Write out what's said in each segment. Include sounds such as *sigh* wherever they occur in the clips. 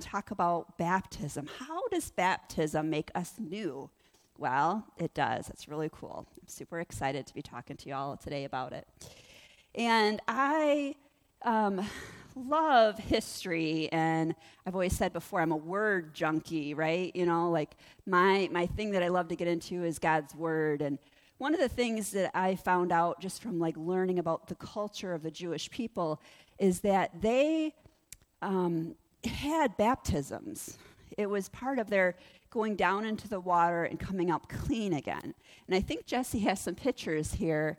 to talk about baptism. How does baptism make us new? Well, it does. It's really cool. I'm super excited to be talking to you all today about it. And I um, love history, and I've always said before I'm a word junkie, right? You know, like my my thing that I love to get into is God's word, and one of the things that I found out just from like learning about the culture of the Jewish people is that they um, had baptisms. It was part of their going down into the water and coming up clean again. And I think Jesse has some pictures here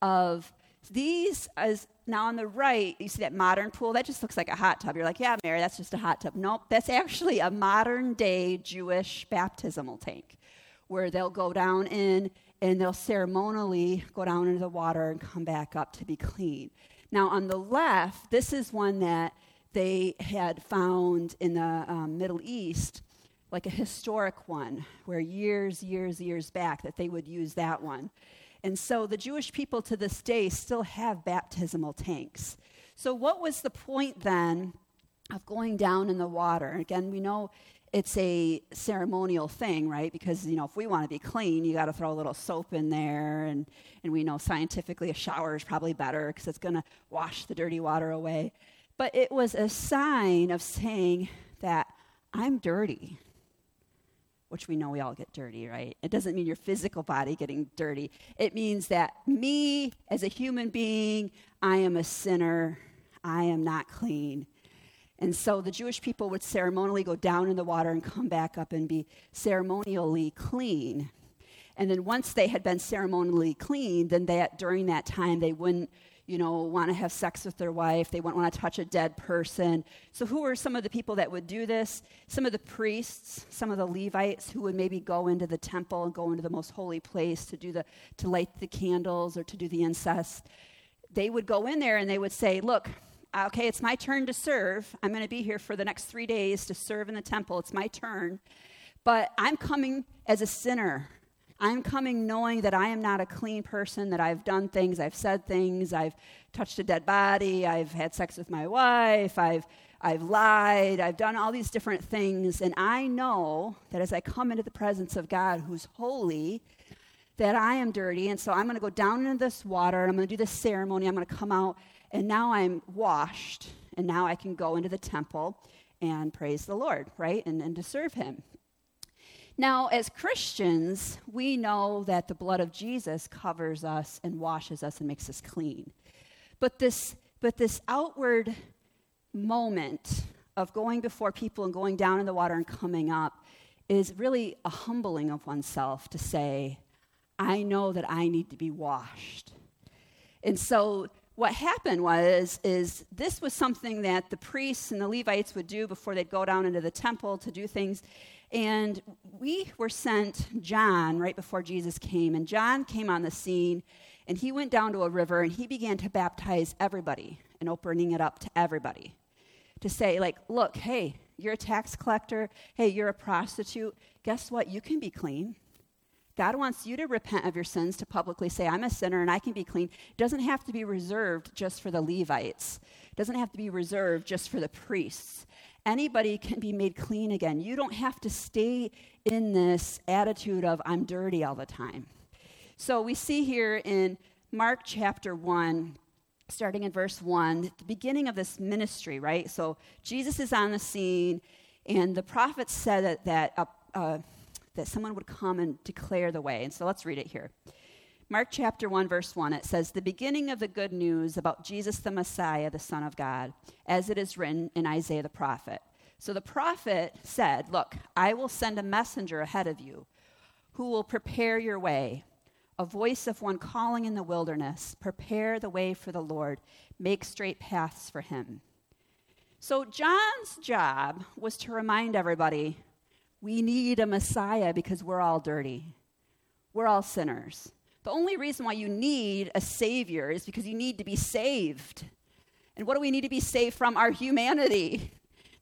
of these as now on the right, you see that modern pool? That just looks like a hot tub. You're like, yeah, Mary, that's just a hot tub. Nope, that's actually a modern day Jewish baptismal tank where they'll go down in and they'll ceremonially go down into the water and come back up to be clean. Now, on the left, this is one that they had found in the um, Middle East, like a historic one, where years, years, years back that they would use that one. And so the Jewish people to this day still have baptismal tanks. So, what was the point then of going down in the water? Again, we know it's a ceremonial thing, right? Because, you know, if we want to be clean, you got to throw a little soap in there. And, and we know scientifically a shower is probably better because it's going to wash the dirty water away. But it was a sign of saying that I'm dirty which we know we all get dirty, right? It doesn't mean your physical body getting dirty. It means that me, as a human being, I am a sinner. I am not clean. And so the Jewish people would ceremonially go down in the water and come back up and be ceremonially clean. And then once they had been ceremonially clean, then that during that time they wouldn't you know, want to have sex with their wife. They wouldn't want to touch a dead person. So, who are some of the people that would do this? Some of the priests, some of the Levites who would maybe go into the temple and go into the most holy place to do the to light the candles or to do the incest. They would go in there and they would say, "Look, uh, okay, it's my turn to serve. I'm going to be here for the next three days to serve in the temple. It's my turn, but I'm coming as a sinner." I'm coming knowing that I am not a clean person, that I've done things, I've said things, I've touched a dead body, I've had sex with my wife, I've, I've lied, I've done all these different things. And I know that as I come into the presence of God who's holy, that I am dirty. And so I'm going to go down into this water and I'm going to do this ceremony. I'm going to come out, and now I'm washed. And now I can go into the temple and praise the Lord, right? And, and to serve Him. Now, as Christians, we know that the blood of Jesus covers us and washes us and makes us clean. But this, but this outward moment of going before people and going down in the water and coming up is really a humbling of oneself to say, I know that I need to be washed. And so what happened was is this was something that the priests and the Levites would do before they'd go down into the temple to do things and we were sent John right before Jesus came. And John came on the scene and he went down to a river and he began to baptize everybody and opening it up to everybody. To say, like, look, hey, you're a tax collector. Hey, you're a prostitute. Guess what? You can be clean. God wants you to repent of your sins, to publicly say, I'm a sinner and I can be clean. It doesn't have to be reserved just for the Levites, it doesn't have to be reserved just for the priests anybody can be made clean again. You don't have to stay in this attitude of, I'm dirty all the time. So we see here in Mark chapter 1, starting in verse 1, the beginning of this ministry, right? So Jesus is on the scene, and the prophets said that, that, uh, uh, that someone would come and declare the way. And so let's read it here. Mark chapter 1, verse 1, it says, The beginning of the good news about Jesus the Messiah, the Son of God, as it is written in Isaiah the prophet. So the prophet said, Look, I will send a messenger ahead of you who will prepare your way, a voice of one calling in the wilderness, prepare the way for the Lord, make straight paths for him. So John's job was to remind everybody we need a Messiah because we're all dirty. We're all sinners. The only reason why you need a Savior is because you need to be saved. And what do we need to be saved from? Our humanity.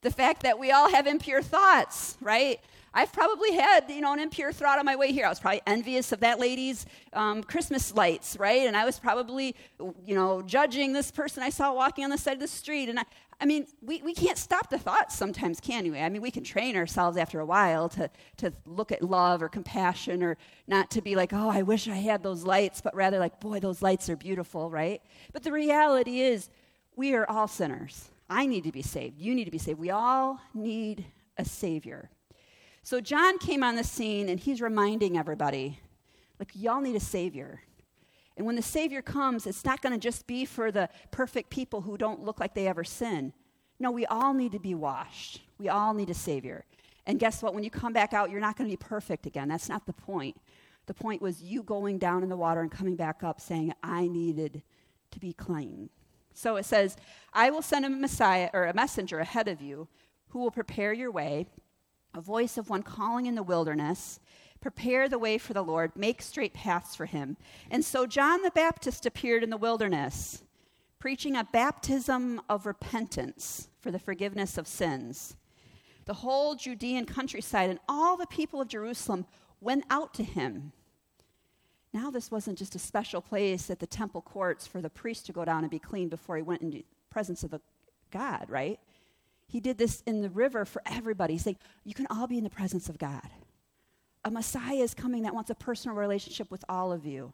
The fact that we all have impure thoughts, right? I've probably had, you know, an impure thought on my way here. I was probably envious of that lady's um, Christmas lights, right? And I was probably, you know, judging this person I saw walking on the side of the street. And I, I mean, we, we can't stop the thoughts sometimes, can we? I mean, we can train ourselves after a while to, to look at love or compassion or not to be like, oh, I wish I had those lights, but rather like, boy, those lights are beautiful, right? But the reality is, we are all sinners. I need to be saved. You need to be saved. We all need a Savior. So John came on the scene and he's reminding everybody, like, y'all need a Savior. And when the Savior comes, it's not going to just be for the perfect people who don't look like they ever sin. No, we all need to be washed. We all need a Savior. And guess what? When you come back out, you're not going to be perfect again. That's not the point. The point was you going down in the water and coming back up saying, I needed to be clean. So it says, I will send a Messiah or a messenger ahead of you who will prepare your way, a voice of one calling in the wilderness, prepare the way for the Lord, make straight paths for him. And so John the Baptist appeared in the wilderness, preaching a baptism of repentance for the forgiveness of sins. The whole Judean countryside and all the people of Jerusalem went out to him. Now, this wasn't just a special place at the temple courts for the priest to go down and be clean before he went into the presence of the God, right? He did this in the river for everybody. Saying, You can all be in the presence of God. A Messiah is coming that wants a personal relationship with all of you.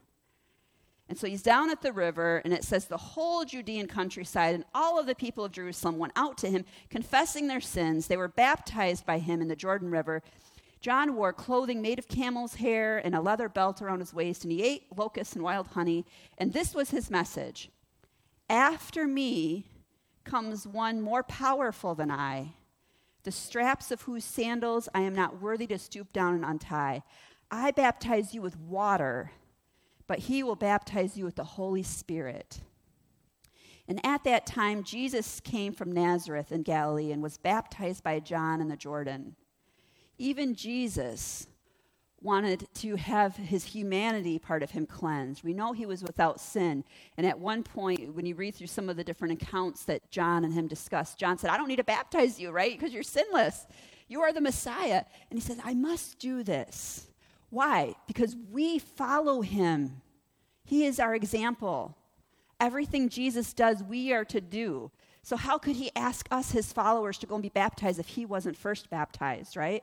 And so he's down at the river, and it says the whole Judean countryside and all of the people of Jerusalem went out to him, confessing their sins. They were baptized by him in the Jordan River. John wore clothing made of camel's hair and a leather belt around his waist, and he ate locusts and wild honey. And this was his message After me, comes one more powerful than I, the straps of whose sandals I am not worthy to stoop down and untie. I baptize you with water, but he will baptize you with the Holy Spirit. And at that time, Jesus came from Nazareth in Galilee and was baptized by John in the Jordan. Even Jesus, wanted to have his humanity part of him cleansed. We know he was without sin. And at one point, when you read through some of the different accounts that John and him discussed, John said, I don't need to baptize you, right? Because you're sinless. You are the Messiah. And he says, I must do this. Why? Because we follow him. He is our example. Everything Jesus does, we are to do. So, how could he ask us, his followers, to go and be baptized if he wasn't first baptized, right?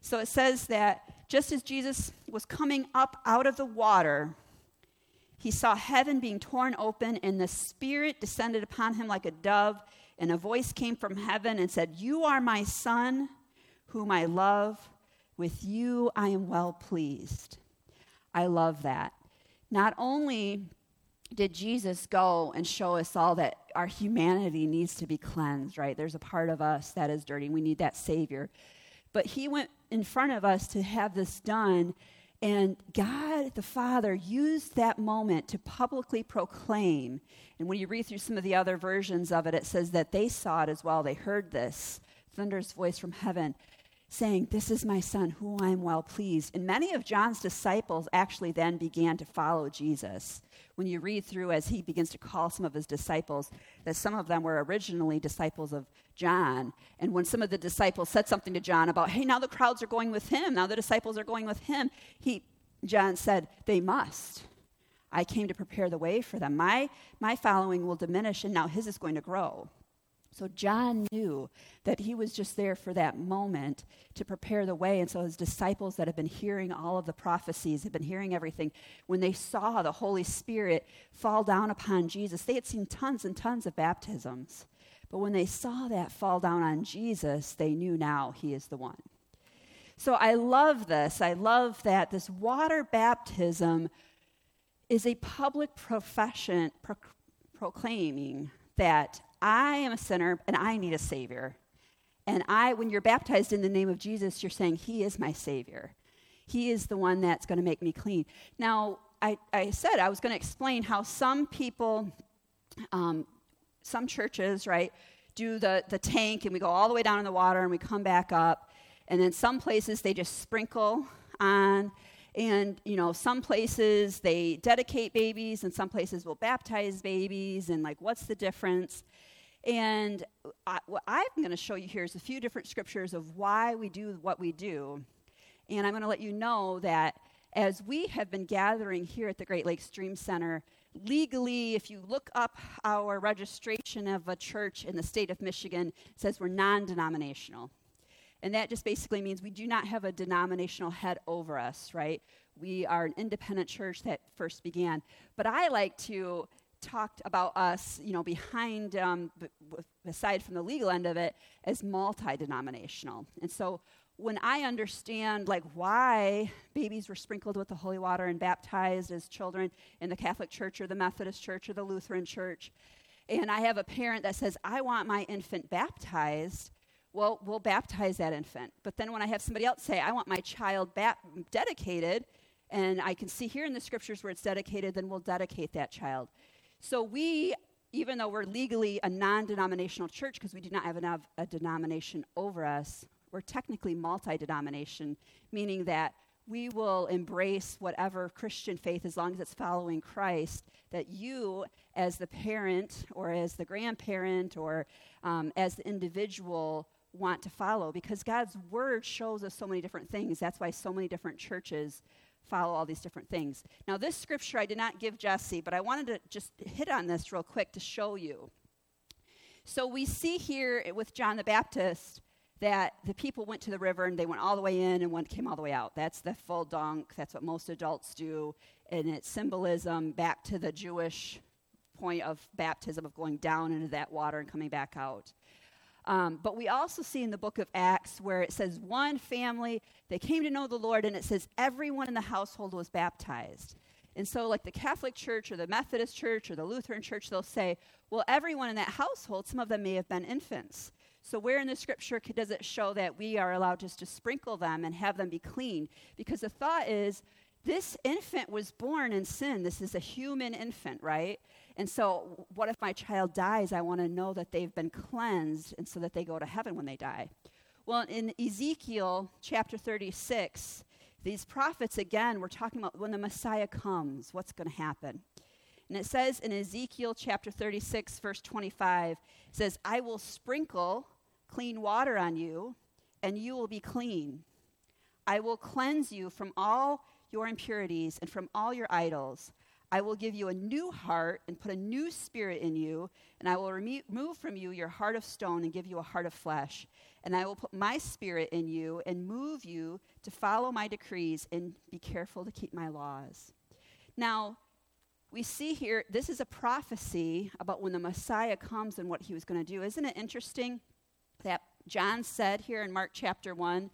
So it says that just as Jesus was coming up out of the water, he saw heaven being torn open, and the Spirit descended upon him like a dove, and a voice came from heaven and said, You are my Son, whom I love. With you I am well pleased. I love that. Not only did Jesus go and show us all that our humanity needs to be cleansed, right? There's a part of us that is dirty. We need that Savior. But he went in front of us to have this done. And God the Father used that moment to publicly proclaim. And when you read through some of the other versions of it, it says that they saw it as well. They heard this thunderous voice from heaven saying, This is my son, who I am well pleased. And many of John's disciples actually then began to follow Jesus. When you read through as he begins to call some of his disciples, that some of them were originally disciples of John. And when some of the disciples said something to John about, hey, now the crowds are going with him, now the disciples are going with him, he, John said, they must. I came to prepare the way for them. My, my following will diminish, and now his is going to grow. So John knew that he was just there for that moment to prepare the way. And so his disciples that had been hearing all of the prophecies, had been hearing everything, when they saw the Holy Spirit fall down upon Jesus, they had seen tons and tons of baptisms. But when they saw that fall down on Jesus, they knew now he is the one. So I love this. I love that this water baptism is a public profession pro- proclaiming that I am a sinner and I need a Savior. And I, when you're baptized in the name of Jesus, you're saying, He is my Savior. He is the one that's going to make me clean. Now, I, I said I was going to explain how some people, um, some churches, right, do the, the tank and we go all the way down in the water and we come back up. And then some places they just sprinkle on. And, you know, some places they dedicate babies and some places will baptize babies. And, like, what's the difference? And I, what I'm going to show you here is a few different scriptures of why we do what we do. And I'm going to let you know that as we have been gathering here at the Great Lakes Dream Center legally, if you look up our registration of a church in the state of Michigan, says we're non denominational. And that just basically means we do not have a denominational head over us, right? We are an independent church that first began. But I like to talk about us, you know, behind, um, b- aside from the legal end of it, as multi denominational. And so when I understand like why babies were sprinkled with the holy water and baptized as children in the Catholic Church or the Methodist Church or the Lutheran Church, and I have a parent that says, I want my infant baptized, well, we'll baptize that infant. But then when I have somebody else say, I want my child ba- dedicated, and I can see here in the scriptures where it's dedicated, then we'll dedicate that child. So we, even though we're legally a non denominational church because we do not have a denomination over us, we're technically multi denomination, meaning that we will embrace whatever Christian faith as long as it's following Christ, that you, as the parent or as the grandparent or um, as the individual, want to follow because God's word shows us so many different things. That's why so many different churches follow all these different things. Now, this scripture I did not give Jesse, but I wanted to just hit on this real quick to show you. So, we see here with John the Baptist that the people went to the river and they went all the way in and one came all the way out. That's the full dunk. That's what most adults do. And it's symbolism back to the Jewish point of baptism, of going down into that water and coming back out. Um, but we also see in the book of Acts where it says one family, they came to know the Lord, and it says everyone in the household was baptized. And so, like the Catholic Church or the Methodist Church or the Lutheran Church, they'll say, well, everyone in that household, some of them may have been infants. So, where in the scripture does it show that we are allowed just to sprinkle them and have them be clean? Because the thought is, this infant was born in sin. This is a human infant, right? And so, what if my child dies? I want to know that they've been cleansed and so that they go to heaven when they die. Well, in Ezekiel chapter 36, these prophets, again, we're talking about when the Messiah comes, what's going to happen. And it says in Ezekiel chapter 36, verse 25, it says, I will sprinkle clean water on you, and you will be clean. I will cleanse you from all your impurities and from all your idols. I will give you a new heart and put a new spirit in you, and I will remove from you your heart of stone and give you a heart of flesh. And I will put my spirit in you and move you to follow my decrees and be careful to keep my laws. Now, we see here, this is a prophecy about when the Messiah comes and what he was going to do. Isn't it interesting that John said here in Mark chapter 1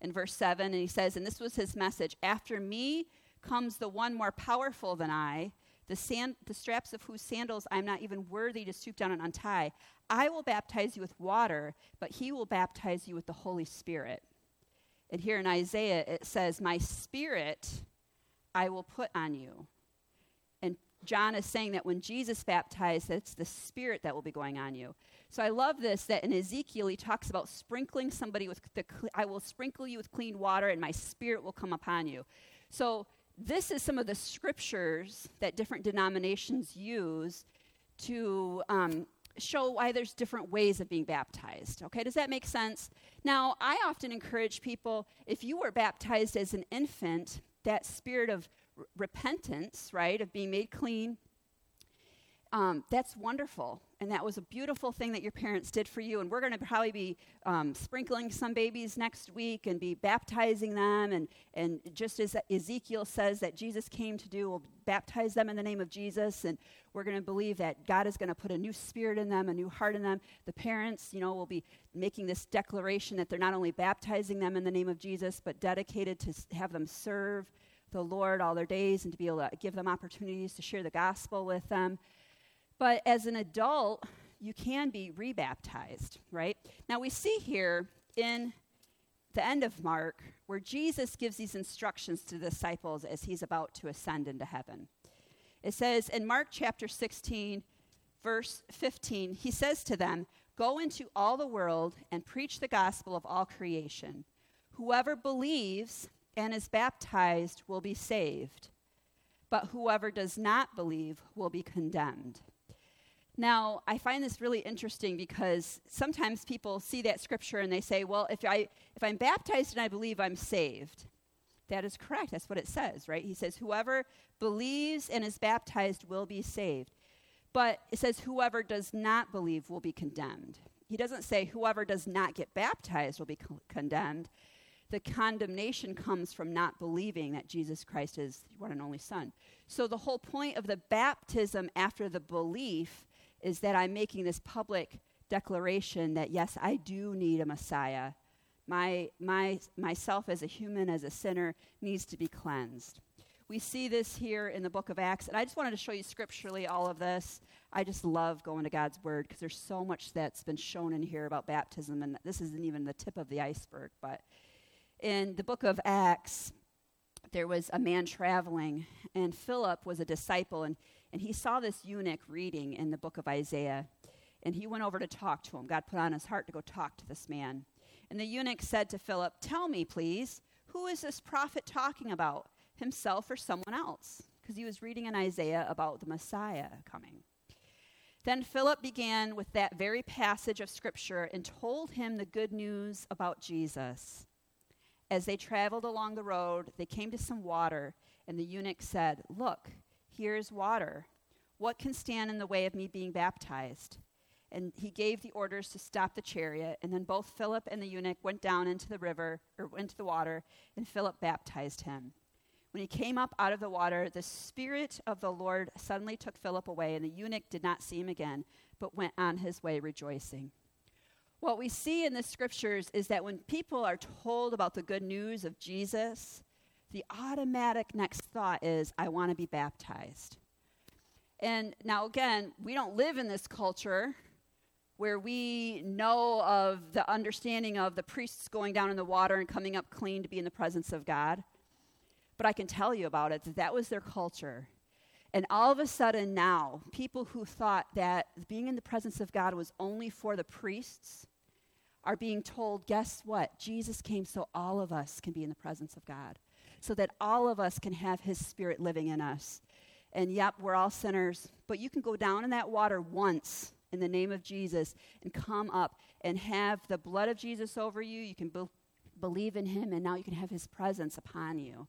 and verse 7, and he says, and this was his message After me comes the one more powerful than I, the, sand, the straps of whose sandals I'm not even worthy to stoop down and untie. I will baptize you with water, but he will baptize you with the Holy Spirit. And here in Isaiah, it says, My spirit I will put on you John is saying that when Jesus baptized, it's the Spirit that will be going on you. So I love this that in Ezekiel he talks about sprinkling somebody with the, I will sprinkle you with clean water and my Spirit will come upon you. So this is some of the scriptures that different denominations use to um, show why there's different ways of being baptized. Okay, does that make sense? Now, I often encourage people if you were baptized as an infant, that spirit of repentance, right, of being made clean, um, that's wonderful. And that was a beautiful thing that your parents did for you. And we're going to probably be um, sprinkling some babies next week and be baptizing them. And, and just as Ezekiel says that Jesus came to do, we'll baptize them in the name of Jesus. And we're going to believe that God is going to put a new spirit in them, a new heart in them. The parents, you know, will be making this declaration that they're not only baptizing them in the name of Jesus, but dedicated to have them serve the Lord all their days and to be able to give them opportunities to share the gospel with them. But as an adult, you can be rebaptized, right? Now we see here in the end of Mark where Jesus gives these instructions to the disciples as he's about to ascend into heaven. It says in Mark chapter 16, verse 15, he says to them, Go into all the world and preach the gospel of all creation. Whoever believes and is baptized will be saved, but whoever does not believe will be condemned. Now, I find this really interesting because sometimes people see that scripture and they say, well, if, I, if I'm baptized and I believe I'm saved, that is correct. That's what it says, right? He says, Whoever believes and is baptized will be saved. But it says, Whoever does not believe will be condemned. He doesn't say, Whoever does not get baptized will be co- condemned. The condemnation comes from not believing that Jesus Christ is the one and only Son. So the whole point of the baptism after the belief is that I'm making this public declaration that, yes, I do need a Messiah my, my, myself as a human, as a sinner, needs to be cleansed. We see this here in the book of Acts, and I just wanted to show you scripturally all of this. I just love going to God's Word because there's so much that's been shown in here about baptism, and this isn't even the tip of the iceberg. But in the book of Acts, there was a man traveling, and Philip was a disciple, and, and he saw this eunuch reading in the book of Isaiah, and he went over to talk to him. God put on his heart to go talk to this man. And the eunuch said to Philip, Tell me, please, who is this prophet talking about, himself or someone else? Because he was reading in Isaiah about the Messiah coming. Then Philip began with that very passage of Scripture and told him the good news about Jesus. As they traveled along the road, they came to some water, and the eunuch said, Look, here's water. What can stand in the way of me being baptized? and he gave the orders to stop the chariot. And then both Philip and the eunuch went down into the river, or into the water, and Philip baptized him. When he came up out of the water, the Spirit of the Lord suddenly took Philip away, and the eunuch did not see him again, but went on his way rejoicing. What we see in the scriptures is that when people are told about the good news of Jesus, the automatic next thought is, I want to be baptized. And now, again, we don't live in this culture where we know of the understanding of the priests going down in the water and coming up clean to be in the presence of God. But I can tell you about it that that was their culture. And all of a sudden now, people who thought that being in the presence of God was only for the priests are being told, guess what? Jesus came so all of us can be in the presence of God, so that all of us can have his spirit living in us. And yep, we're all sinners, but you can go down in that water once in the name of Jesus and come up and have the blood of Jesus over you. You can be- believe in him, and now you can have his presence upon you.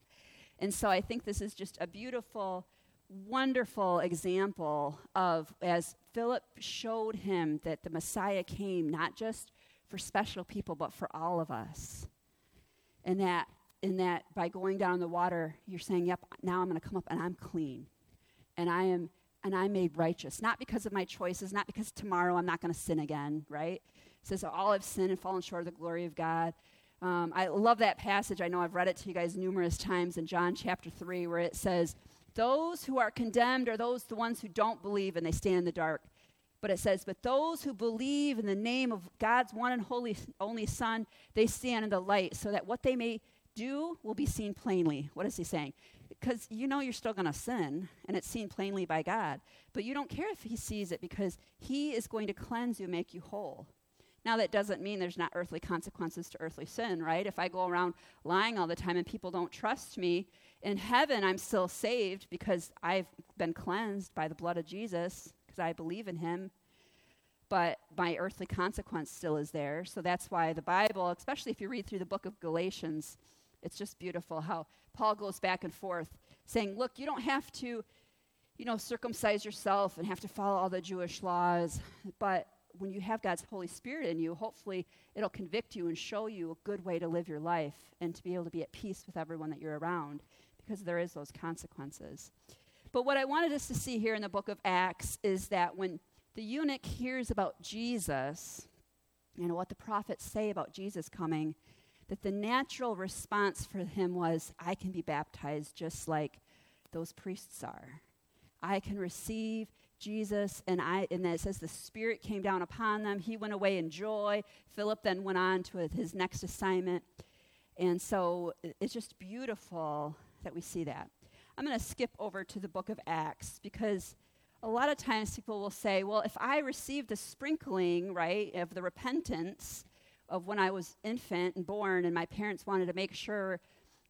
And so I think this is just a beautiful, wonderful example of as Philip showed him that the Messiah came not just for special people, but for all of us. And that in that by going down the water, you're saying, Yep, now I'm going to come up and I'm clean. And I am and I'm made righteous, not because of my choices, not because tomorrow I'm not going to sin again, right? It says, All have sinned and fallen short of the glory of God. Um, I love that passage. I know I've read it to you guys numerous times in John chapter 3, where it says, Those who are condemned are those the ones who don't believe and they stand in the dark. But it says, But those who believe in the name of God's one and holy only Son, they stand in the light, so that what they may do will be seen plainly. What is he saying? because you know you're still going to sin and it's seen plainly by God. But you don't care if He sees it because He is going to cleanse you, make you whole. Now, that doesn't mean there's not earthly consequences to earthly sin, right? If I go around lying all the time and people don't trust me, in heaven I'm still saved because I've been cleansed by the blood of Jesus I believe in Him. But my earthly consequence still is there. So that's why the Bible, especially if you read through the book of Galatians, it's just beautiful how Paul goes back and forth saying, look, you don't have to, you know, circumcise yourself and have to follow all the Jewish laws, but when you have God's Holy Spirit in you, hopefully it'll convict you and show you a good way to live your life and to be able to be at peace with everyone that you're around because there is those consequences. But what I wanted us to see here in the book of Acts is that when the eunuch hears about Jesus, know, what the prophets say about Jesus coming, that the natural response for him was, I can be baptized just like those priests are. I can receive Jesus, and I and then it says the Spirit came down upon them. He went away in joy. Philip then went on to his next assignment. And so it's just beautiful that we see that. I'm going to skip over to the book of Acts because a lot of times people will say, well, if I received the sprinkling, right, of the repentance, of when I was infant and born, and my parents wanted to make sure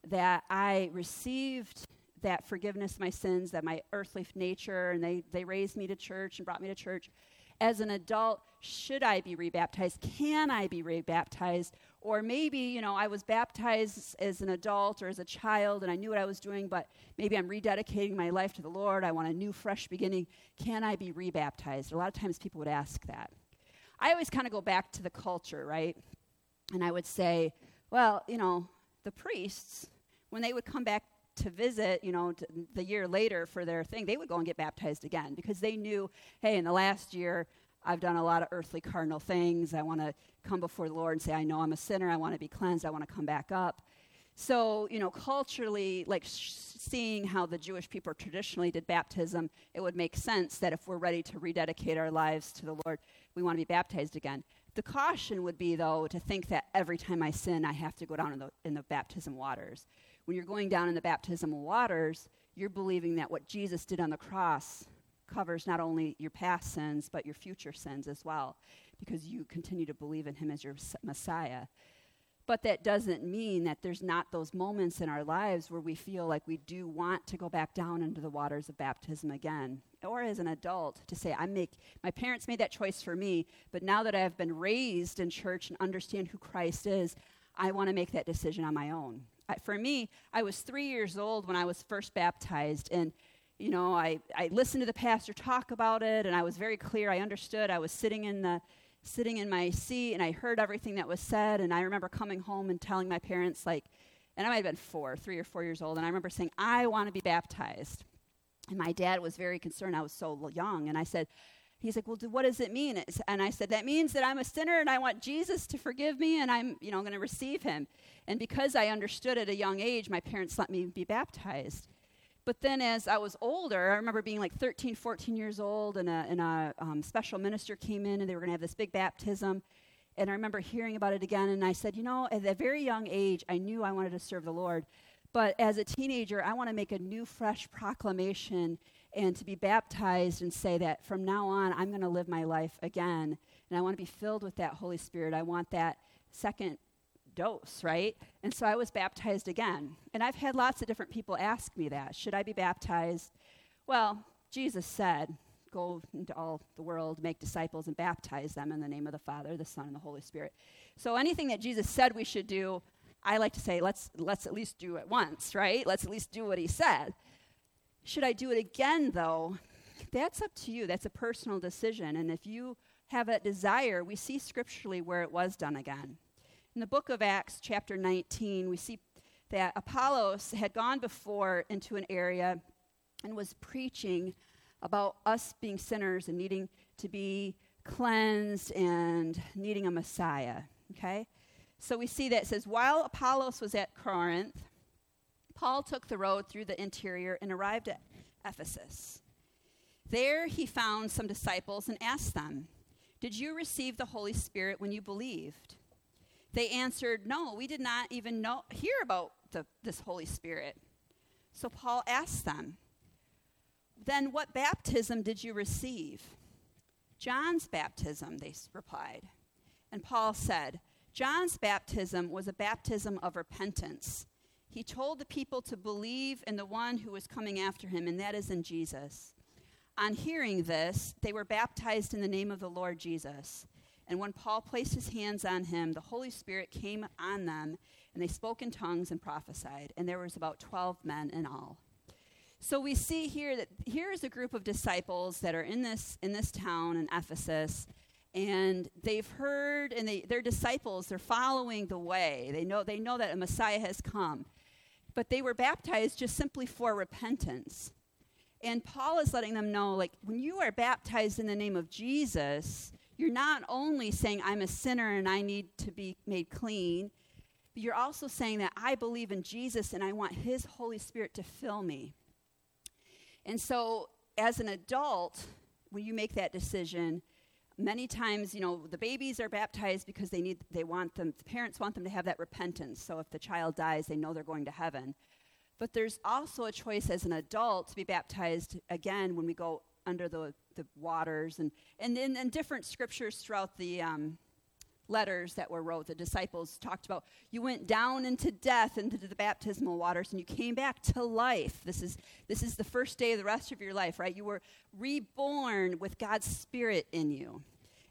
that I received that forgiveness of my sins, that my earthly nature, and they, they raised me to church and brought me to church. as an adult, should I be rebaptized? Can I be rebaptized? Or maybe, you know, I was baptized as an adult or as a child and I knew what I was doing, but maybe I'm rededicating my life to the Lord. I want a new, fresh beginning. Can I be rebaptized? A lot of times people would ask that. I always kind of go back to the culture, right? And I would say, well, you know, the priests, when they would come back to visit, you know, the year later for their thing, they would go and get baptized again because they knew, hey, in the last year, I've done a lot of earthly cardinal things. I want to come before the Lord and say, I know I'm a sinner. I want to be cleansed. I want to come back up. So, you know, culturally, like sh- seeing how the Jewish people traditionally did baptism, it would make sense that if we're ready to rededicate our lives to the Lord, we want to be baptized again. The caution would be, though, to think that every time I sin, I have to go down in the, in the baptism waters. When you're going down in the baptismal waters, you're believing that what Jesus did on the cross covers not only your past sins, but your future sins as well, because you continue to believe in Him as your Messiah. But that doesn't mean that there's not those moments in our lives where we feel like we do want to go back down into the waters of baptism again. Or as an adult, to say, I make, my parents made that choice for me, but now that I've been raised in church and understand who Christ is, I want to make that decision on my own. I, for me, I was three years old when I was first baptized, and you know, I, I listened to the pastor talk about it, and I was very clear. I understood. I was sitting in the sitting in my seat, and I heard everything that was said. And I remember coming home and telling my parents, like, and I might have been four, three or four years old, and I remember saying, "I want to be baptized." And my dad was very concerned. I was so young, and I said, he's like, well, what does it mean? And I said, that means that I'm a sinner and I want Jesus to forgive me and I'm, you know, going to receive him. And because I understood at a young age, my parents let me be baptized. But then as I was older, I remember being like 13, 14 years old, and a, and a um, special minister came in, and they were going to have this big baptism. And I remember hearing about it again, and I said, you know, at a very young age, I knew I wanted to serve the Lord. But as a teenager, I want to make a new, fresh proclamation and to be baptized and say that from now on, I'm going to live my life again. And I want to be filled with that Holy Spirit. I want that second dose, right? And so I was baptized again. And I've had lots of different people ask me that. Should I be baptized? Well, Jesus said, Go into all the world, make disciples, and baptize them in the name of the Father, the Son, and the Holy Spirit. So anything that Jesus said we should do, I like to say, let's, let's at least do it once, right? Let's at least do what he said. Should I do it again, though? That's up to you. That's a personal decision. And if you have a desire, we see scripturally where it was done again. In the book of Acts, chapter 19, we see that Apollos had gone before into an area and was preaching about us being sinners and needing to be cleansed and needing a Messiah. Okay? So we see that it says, while Apollos was at Corinth, Paul took the road through the interior and arrived at Ephesus. There he found some disciples and asked them, Did you receive the Holy Spirit when you believed? They answered, No, we did not even know, hear about the, this Holy Spirit. So Paul asked them, Then what baptism did you receive? John's baptism, they replied. And Paul said, John's baptism was a baptism of repentance. He told the people to believe in the one who was coming after him, and that is in Jesus. On hearing this, they were baptized in the name of the Lord Jesus. And when Paul placed his hands on him, the Holy Spirit came on them, and they spoke in tongues and prophesied. And there was about 12 men in all. So we see here that here is a group of disciples that are in this in this town in Ephesus, and they've heard and they, they're disciples, they're following the way. They know they know that a Messiah has come. But they were baptized just simply for repentance. And Paul is letting them know like when you are baptized in the name of Jesus, you're not only saying, I'm a sinner and I need to be made clean, but you're also saying that I believe in Jesus and I want His Holy Spirit to fill me. And so, as an adult, when you make that decision, many times, you know, the babies are baptized because they need, they want them, the parents want them to have that repentance. So if the child dies, they know they're going to heaven. But there's also a choice as an adult to be baptized again when we go under the, the waters and, and in different scriptures throughout the um, letters that were wrote, the disciples talked about you went down into death into the baptismal waters and you came back to life. This is this is the first day of the rest of your life, right? You were reborn with God's spirit in you.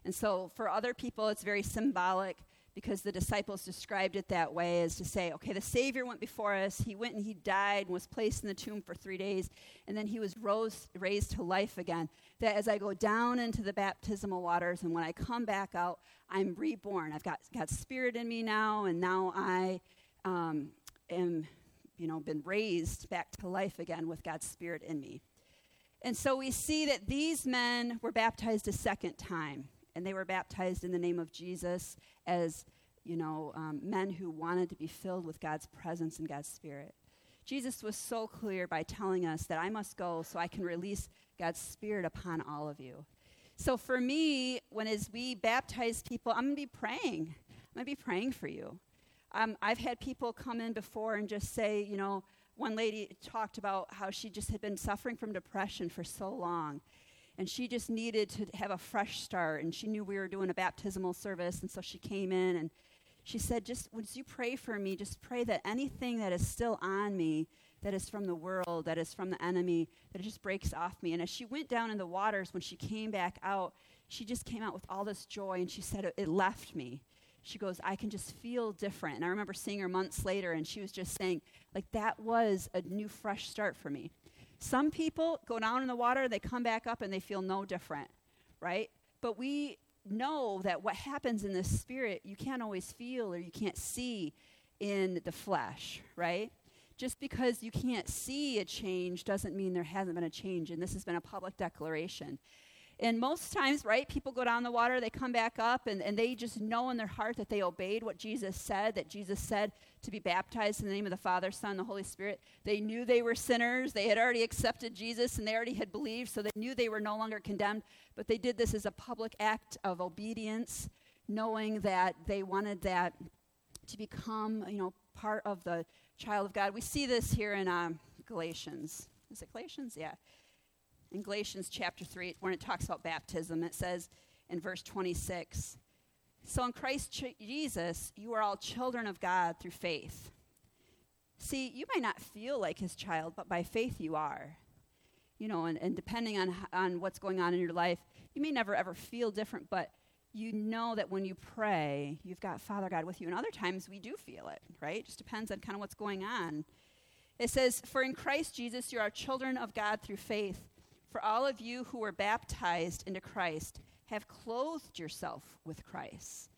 And so for other people it's very symbolic because the disciples described it that way as to say, okay, the Savior went before us. He went and he died and was placed in the tomb for three days, and then he was rose, raised to life again. That as I go down into the baptismal waters and when I come back out, I'm reborn. I've got God's Spirit in me now, and now I um, am, you know, been raised back to life again with God's Spirit in me. And so we see that these men were baptized a second time and they were baptized in the name of Jesus as, you know, um, men who wanted to be filled with God's presence and God's Spirit. Jesus was so clear by telling us that I must go so I can release God's Spirit upon all of you. So for me, when as we baptize people, I'm going to be praying. I'm going to be praying for you. Um, I've had people come in before and just say, you know, one lady talked about how she just had been suffering from depression for so long and she just needed to have a fresh start and she knew we were doing a baptismal service and so she came in and she said just would you pray for me? Just pray that anything that is still on me that is from the world that is from the enemy that it just breaks off me. And as she went down in the waters when she came back out she just came out with all this joy and she said it, it left me. She goes i can just feel different. And i remember seeing her months later and she was just saying like that was a new fresh start for me some people go down in the water, they come back up, and they feel no different, right? But we know that what happens in the spirit, you can't always feel or you can't see in the flesh, right? Just because you can't see a change doesn't mean there hasn't been a change, and this has been a public declaration. And most times, right, people go down the water, they come back up, and, and they just know in their heart that they obeyed what Jesus said, that Jesus said to be baptized in the name of the Father, Son, and the Holy Spirit. They knew they were sinners. They had already accepted Jesus, and they already had believed, so they knew they were no longer condemned. But they did this as a public act of obedience, knowing that they wanted that to become, you know, part of the child of God. We see this here in um, Galatians. Is it Galatians? Yeah in Galatians chapter 3, when it talks about baptism, it says in verse 26 So in Christ Ch- Jesus, you are all children of God through faith. See, you might not feel like his child, but by faith you are. You know, and, and depending on, on what's going on in your life, you may never ever feel different, but you know that when you pray, you've got Father God with you. And other times we do feel it, right? It just depends on kind of what's going on. It says, For in Christ Jesus you are children of God through faith. For all of you who were baptized into Christ have clothed yourself with Christ.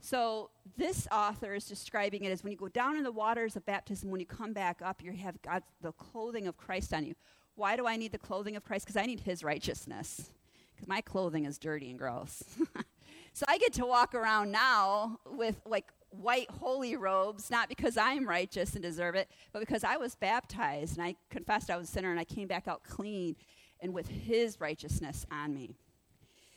So this author is describing it as when you go down in the waters of baptism, when you come back up, you have got the clothing of Christ on you. Why do I need the clothing of Christ? Because I need his righteousness. Because my clothing is dirty and gross. *laughs* so I get to walk around now with like white holy robes, not because I'm righteous and deserve it, but because I was baptized and I confessed I was a sinner and I came back out clean and with his righteousness on me.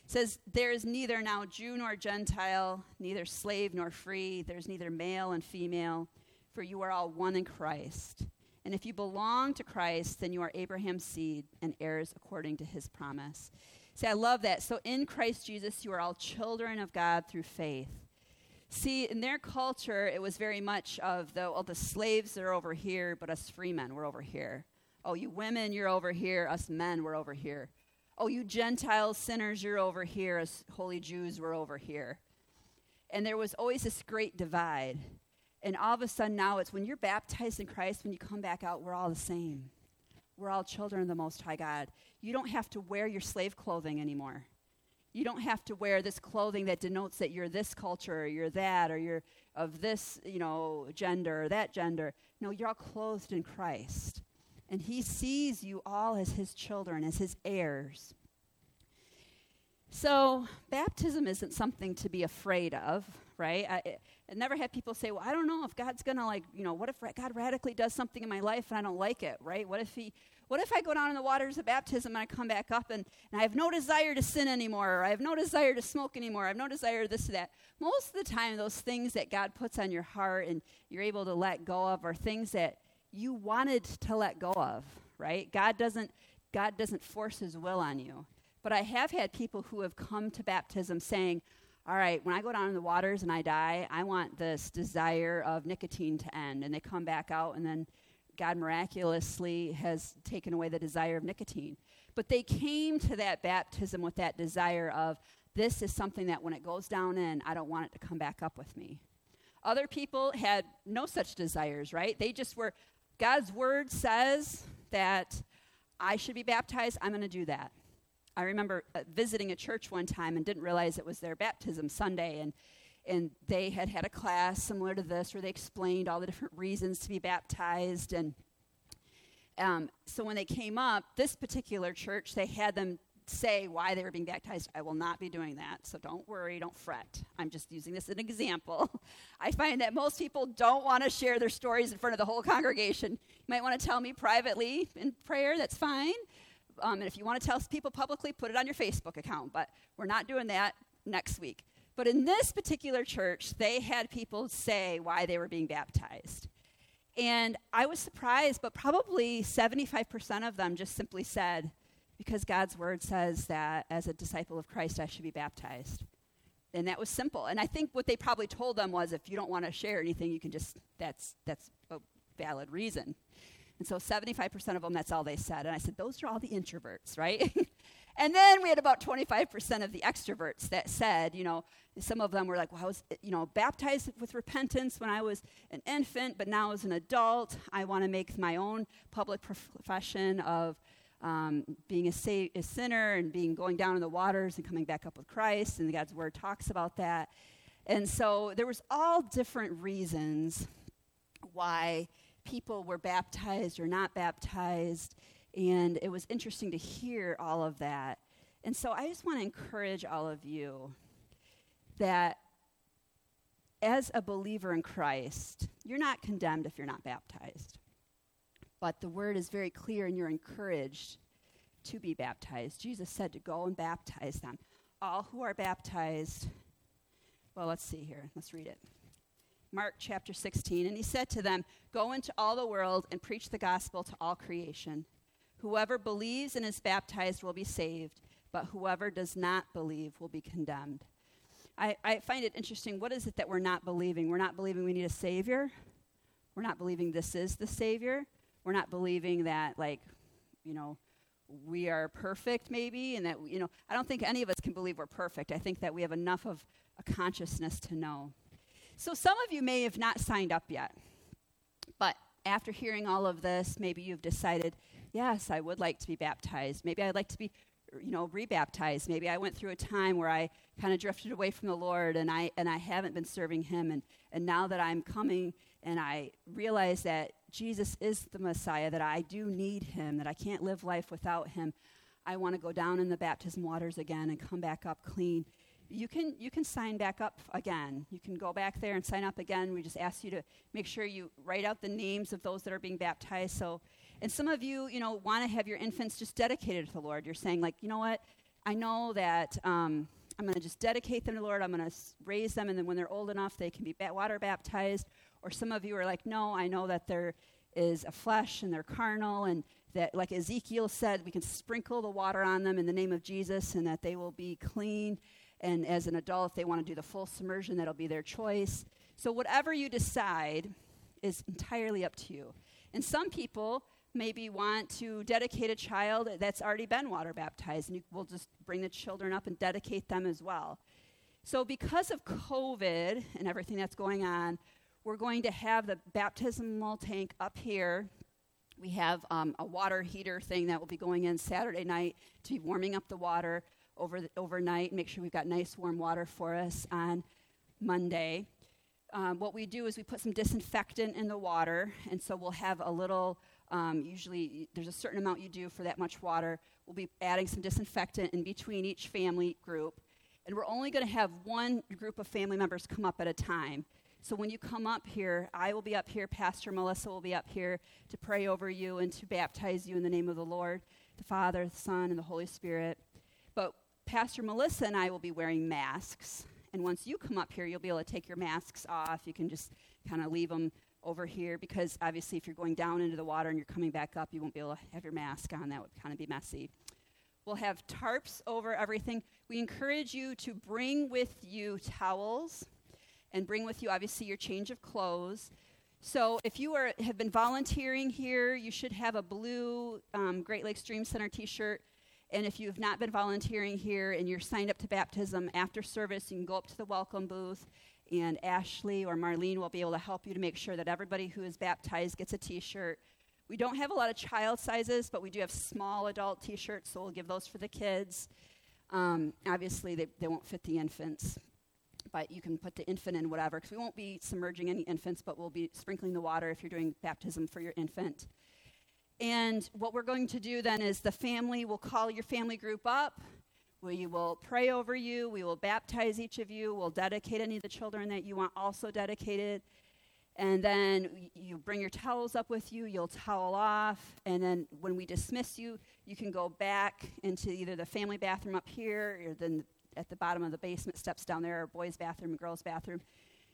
It says, There is neither now Jew nor Gentile, neither slave nor free, there's neither male and female, for you are all one in Christ. And if you belong to Christ, then you are Abraham's seed and heirs according to his promise. See, I love that. So in Christ Jesus, you are all children of God through faith. See, in their culture, it was very much of the, well, oh, the slaves are over here, but us free men, we're over here. Oh, you women, you're over here. Us men, we're over here. Oh, you Gentile sinners, you're over here. Us holy Jews, we're over here. And there was always this great divide. And all of a sudden now it's when you're baptized in Christ, when you come back out, we're all the same. We're all children of the Most High God. You don't have to wear your slave clothing anymore. You don't have to wear this clothing that denotes that you're this culture or you're that or you're of this, you know, gender or that gender. No, you're all clothed in Christ and he sees you all as his children, as his heirs. So, baptism isn't something to be afraid of, right? I, I never had people say, well, I don't know if God's going to, like, you know, what if God radically does something in my life and I don't like it, right? What if he, what if I go down in the waters of baptism and I come back up and, and I have no desire to sin anymore, or I have no desire to smoke anymore, I have no desire to this or that? Most of the time, those things that God puts on your heart and you're able to let go of are things that you wanted to let go of, right? God doesn't God doesn't force his will on you. But I have had people who have come to baptism saying, all right, when I go down in the waters and I die, I want this desire of nicotine to end. And they come back out, and then God miraculously has taken away the desire of nicotine. But they came to that baptism with that desire of, this is something that when it goes down in, I don't want it to come back up with me. Other people had no such desires, right? They just were, God's word says that I should be baptized, I'm going to do that. I remember uh, visiting a church one time and didn't realize it was their baptism Sunday, and and they had had a class similar to this where they explained all the different reasons to be baptized and um, so when they came up this particular church they had them say why they were being baptized i will not be doing that so don't worry don't fret. I'm just using this as an example. *laughs* I find that most people don't want to share their stories in front of the whole congregation. You might want to tell me privately in prayer that's fine. Um, and if you want to tell people publicly put it on your facebook account but we're not doing that next week. But in this particular church, they had people say why they were being baptized. And I was surprised, but probably 75% of them just simply said, because God's word says that as a disciple of Christ, I should be baptized. And that was simple. And I think what they probably told them was if you don't want to share anything, you can just, that's, that's a valid reason. And so 75% of them, that's all they said. And I said, those are all the introverts, right? *laughs* And then we had about 25% of the extroverts that said, you know, some of them were like, well, I was, you know, baptized with repentance when I was an infant, but now as an adult, I want to make my own public profession of um, being a, sa- a, sinner and being going down in the waters and coming back up with Christ. And God's Word talks about that. And so there was all different reasons why people were baptized or not baptized. And it was interesting to hear all of that. And so I just want to encourage all of you that as a believer in Christ, you're not condemned if you're not baptized. But the word is very clear, and you're encouraged to be baptized. Jesus said to go and baptize them. All who are baptized, well, let's see here. Let's read it. Mark chapter 16. And he said to them, Go into all the world and preach the gospel to all creation. Whoever believes and is baptized will be saved, but whoever does not believe will be condemned. I, I find it interesting. What is it that we're not believing? We're not believing we need a Savior. We're not believing this is the Savior. We're not believing that, like, you know, we are perfect, maybe, and that, you know, I don't think any of us can believe we're perfect. I think that we have enough of a consciousness to know. So some of you may have not signed up yet, but after hearing all of this, maybe you've decided yes, I would like to be baptized. Maybe I'd like to be, you know, rebaptized. Maybe I went through a time where I kind of drifted away from the Lord and I and I haven't been serving him and and now that I'm coming and I realize that Jesus is the Messiah, that I do need him, that I can't live life without him. I want to go down in the baptism waters again and come back up clean. You can you can sign back up again. You can go back there and sign up again. We just ask you to make sure you write out the names of those that are being baptized so and some of you, you know, want to have your infants just dedicated to the Lord. You're saying, like, you know what? I know that um, I'm going to just dedicate them to the Lord. I'm going to raise them, and then when they're old enough, they can be water baptized. Or some of you are like, no, I know that there is a flesh and they're carnal, and that, like Ezekiel said, we can sprinkle the water on them in the name of Jesus, and that they will be clean. And as an adult, if they want to do the full submersion, that'll be their choice. So, whatever you decide is entirely up to you. And some people, maybe want to dedicate a child that's already been water baptized, and you, we'll just bring the children up and dedicate them as well. So, because of COVID and everything that's going on, we're going to have the baptismal tank up here. We have um, a water heater thing that will be going in Saturday night to be warming up the water over the, overnight. Make sure we've got nice warm water for us on Monday. Um, what we do is we put some disinfectant in the water, and so we'll have a little um, usually, there's a certain amount you do for that much water. We'll be adding some disinfectant in between each family group. And we're only going to have one group of family members come up at a time. So when you come up here, I will be up here, Pastor Melissa will be up here to pray over you and to baptize you in the name of the Lord, the Father, the Son, and the Holy Spirit. But Pastor Melissa and I will be wearing masks. And once you come up here, you'll be able to take your masks off. You can just kind of leave them over here because obviously if you're going down into the water and you're coming back up, you won't be able to have your mask on. That would kind of be messy. We'll have tarps over everything. We encourage you to bring with you towels and bring with you, obviously, your change of clothes. So if you are, have been volunteering here, you should have a blue um, Great Lakes Dream Center t shirt. And if you have not been volunteering here and you're signed up to baptism after service, you can go up to the welcome booth, and Ashley or Marlene will be able to help you to make sure that everybody who is baptized gets a t shirt. We don't have a lot of child sizes, but we do have small adult t shirts, so we'll give those for the kids. Um, obviously, they, they won't fit the infants but you can put the infant in whatever, because we won't be submerging any infants, but we'll be sprinkling the water if you're doing baptism for your infant. And what we're going to do then is the family will call your family group up. We will pray over you. We will baptize each of you. We'll dedicate any of the children that you want also dedicated. And then you bring your towels up with you. You'll towel off. And then when we dismiss you, you can go back into either the family bathroom up here or then at the bottom of the basement steps down there, are boys' bathroom and girls' bathroom.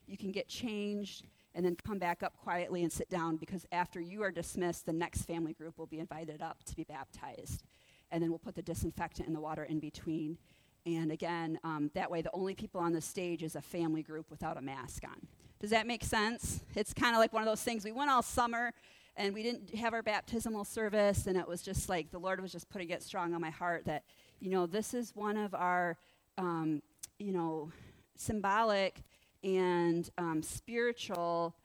You can get changed and then come back up quietly and sit down because after you are dismissed, the next family group will be invited up to be baptized. And then we'll put the disinfectant in the water in between. And again, um, that way the only people on the stage is a family group without a mask on. Does that make sense? It's kind of like one of those things. We went all summer and we didn't have our baptismal service, and it was just like the Lord was just putting it strong on my heart that, you know, this is one of our um, you know, symbolic and um, spiritual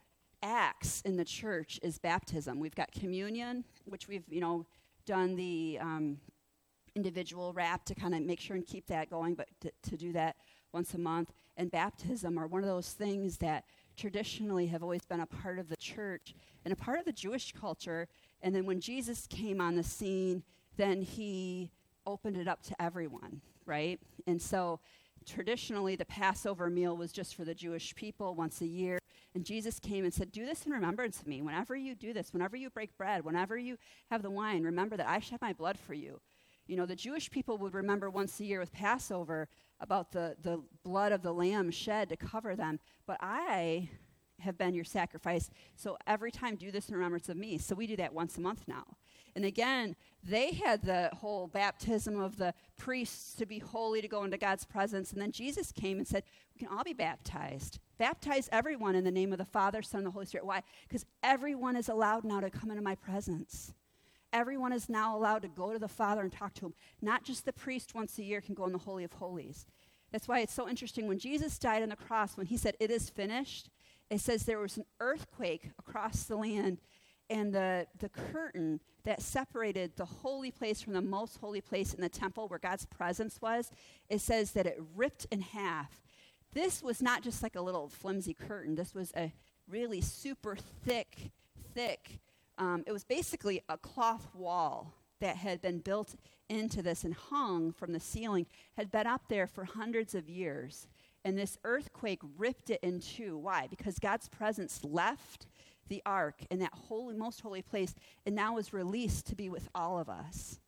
acts in the church is baptism. We've got communion, which we've, you know, done the um, individual wrap to kind of make sure and keep that going, but to, to do that once a month. And baptism are one of those things that traditionally have always been a part of the church and a part of the Jewish culture. And then when Jesus came on the scene, then he opened it up to everyone right? And so traditionally, the Passover meal was just for the Jewish people once a year. And Jesus came and said, Do this in remembrance of me. Whenever you do this, whenever you break bread, whenever you have the wine, remember that I shed my blood for you. You know, the Jewish people would remember once a year with Passover about the, the blood of the lamb shed to cover them. But I have been your sacrifice. So every time, do this in remembrance of me. So we do that once a month now. And again, they had the whole baptism of the priests to be holy to go into God's presence. And then Jesus came and said, We can all be baptized. Baptize everyone in the name of the Father, Son, and the Holy Spirit. Why? Because everyone is allowed now to come into my presence. Everyone is now allowed to go to the Father and talk to him. Not just the priest once a year can go in the Holy of Holies. That's why it's so interesting. When Jesus died on the cross, when he said, It is finished, it says there was an earthquake across the land and the, the curtain that separated the holy place from the most holy place in the temple where God's presence was, it says that it ripped in half. This was not just like a little flimsy curtain, this was a really super thick, thick, um, it was basically a cloth wall that had been built into this and hung from the ceiling, had been up there for hundreds of years. And this earthquake ripped it in two. Why? Because God's presence left the ark in that holy, most holy place, and now is released to be with all of us.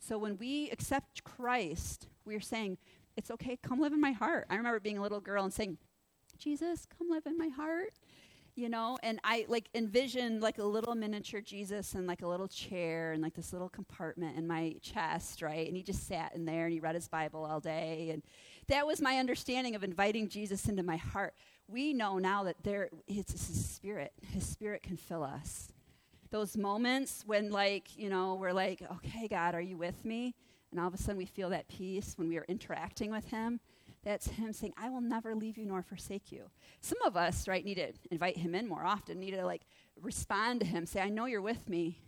So when we accept Christ, we're saying, It's okay, come live in my heart. I remember being a little girl and saying, Jesus, come live in my heart. You know, and I like envisioned like a little miniature Jesus and like a little chair and like this little compartment in my chest, right? And he just sat in there and he read his Bible all day. And that was my understanding of inviting Jesus into my heart we know now that there it's his spirit. His spirit can fill us. Those moments when like you know we're like okay god are you with me? And all of a sudden we feel that peace when we are interacting with him. That's him saying i will never leave you nor forsake you. Some of us right need to invite him in more often need to like respond to him say i know you're with me.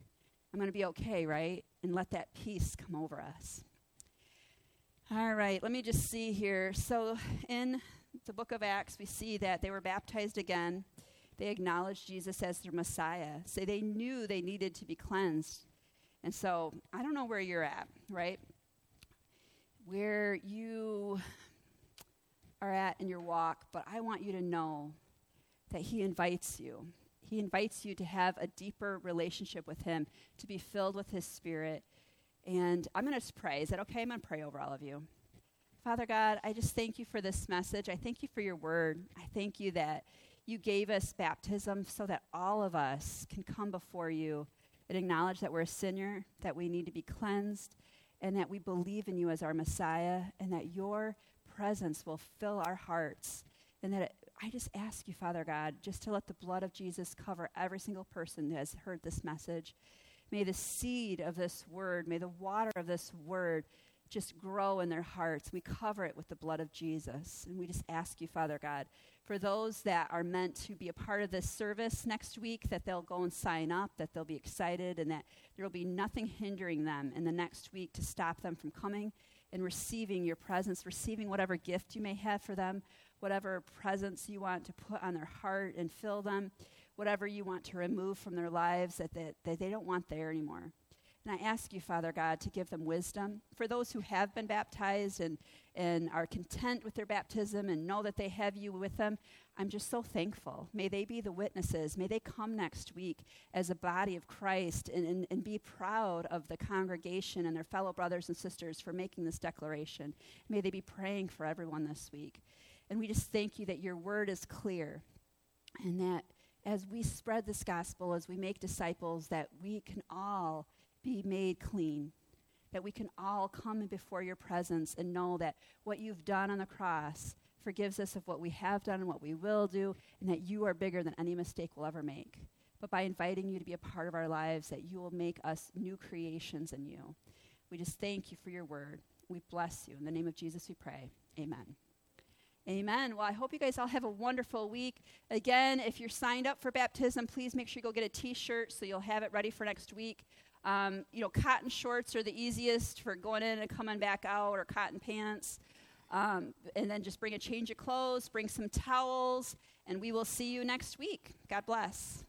I'm going to be okay right? And let that peace come over us. All right let me just see here. So in the book of Acts, we see that they were baptized again. They acknowledged Jesus as their Messiah. So they knew they needed to be cleansed. And so I don't know where you're at, right? Where you are at in your walk, but I want you to know that He invites you. He invites you to have a deeper relationship with Him, to be filled with His Spirit. And I'm going to pray. Is that okay? I'm going to pray over all of you. Father God, I just thank you for this message. I thank you for your word. I thank you that you gave us baptism so that all of us can come before you and acknowledge that we're a sinner, that we need to be cleansed, and that we believe in you as our Messiah, and that your presence will fill our hearts. And that it, I just ask you, Father God, just to let the blood of Jesus cover every single person that has heard this message. May the seed of this word, may the water of this word just grow in their hearts. We cover it with the blood of Jesus. And we just ask you, Father God, for those that are meant to be a part of this service next week, that they'll go and sign up, that they'll be excited, and that there will be nothing hindering them in the next week to stop them from coming and receiving your presence, receiving whatever gift you may have for them, whatever presence you want to put on their heart and fill them, whatever you want to remove from their lives that, that, that they don't want there anymore. And I ask you, Father God, to give them wisdom. For those who have been baptized and, and are content with their baptism and know that they have you with them, I'm just so thankful. May they be the witnesses. May they come next week as a body of Christ and, and, and be proud of the congregation and their fellow brothers and sisters for making this declaration. May they be praying for everyone this week. And we just thank you that your word is clear and that as we spread this gospel, as we make disciples, that we can all be made clean. That we can all come before your presence and know that what you've done on the cross forgives us of what we have done and what we will do, and that you are bigger than any mistake we'll ever make. But by inviting you to be a part of our lives, that you will make us new creations in you. We just thank you for your word. We bless you. In the name of Jesus, we pray. Amen. Amen. Well, I hope you guys all have a wonderful week. Again, if you're signed up for baptism, please make sure you go get a t shirt so you'll have it ready for next week. Um, you know, cotton shorts are the easiest for going in and coming back out, or cotton pants. Um, and then just bring a change of clothes, bring some towels, and we will see you next week. God bless.